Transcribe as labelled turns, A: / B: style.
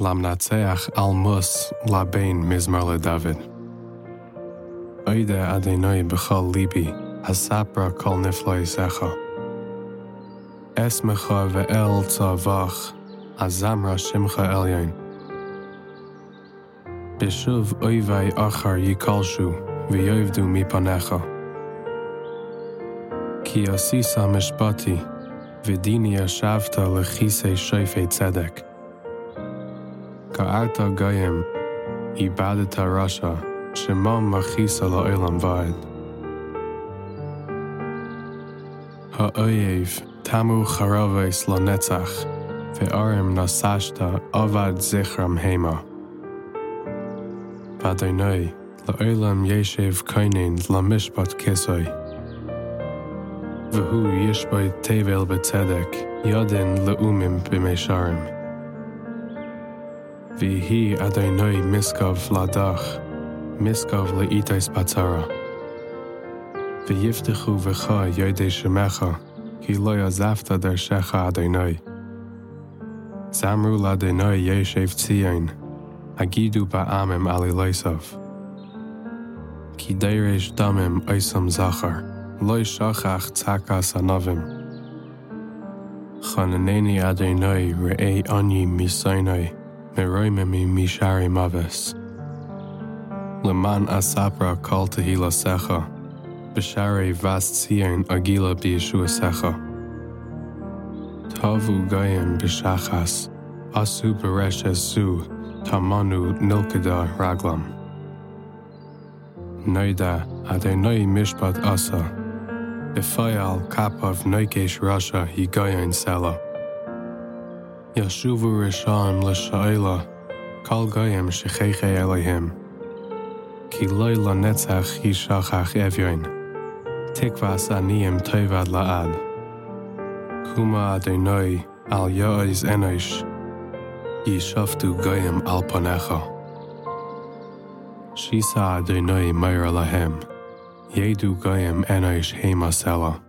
A: למנצח על מוס לבין מזמר לדוד. אוידה אדינוי בכל ליבי, הספרה כל נפלאי סכו. אסמך ואל צווח, הזמרה שמך אליין. בשוב אויבי אחר יקלשו, ויובדו מפניך. כי עשיסה משפטי, ודיני ישבת לכיסי שויפי צדק. Ka'arta Goyim, Ibadata Rasha, Shemam Machisa La'olam Vaed. Ha'oyev, Tamu Charaves Lanetzach, Ve'arim Nasashta Avad Zichram Hema. Vadonai, La'olam Yeshev Kainin Lamishpat Kisoi. V'hu Yishboi Tevel Betzedek, Yadin La'umim B'Mesharim. Vihi Adonai Miskov Ladach, Miskov Leitais Batzara. V'yiftechu v'cha Yodei Shemecha, Ki lo yazafta der Shecha Adonai. Zamru Ladonai Yeshev Tzion, Agidu Ba'amim. Ki Deiresh Damim Oisam Zachar, Loi Shachach Tzakas Anavim. Chananeni Adonai Re'ei Anyi Misainai, Meroimemi Mishari Mavis. Leman Asapra Kal Tehila Secha. Bishare Vast Sion Agila Biyeshua Secha. Tavu Gayim Bishachas. Asu Beresh Esu. Tamanu Nilkada Raglam. Noida Adonai Mishpat Asa. Befayal Kapav Noigesh Rasha Higayin Sela. Yashuvu Risham L'Sha'ila, Kal Goyim Shecheche Elohim. Ki loy la netzach yishachach evyoin. Tikvas aniyim toivad la'ad. Kuma Adonai al yo'ez enosh. Yishaftu Goyim al panecha. Shisa Adonai meir lahem. Yedu Goyim enosh hema sela.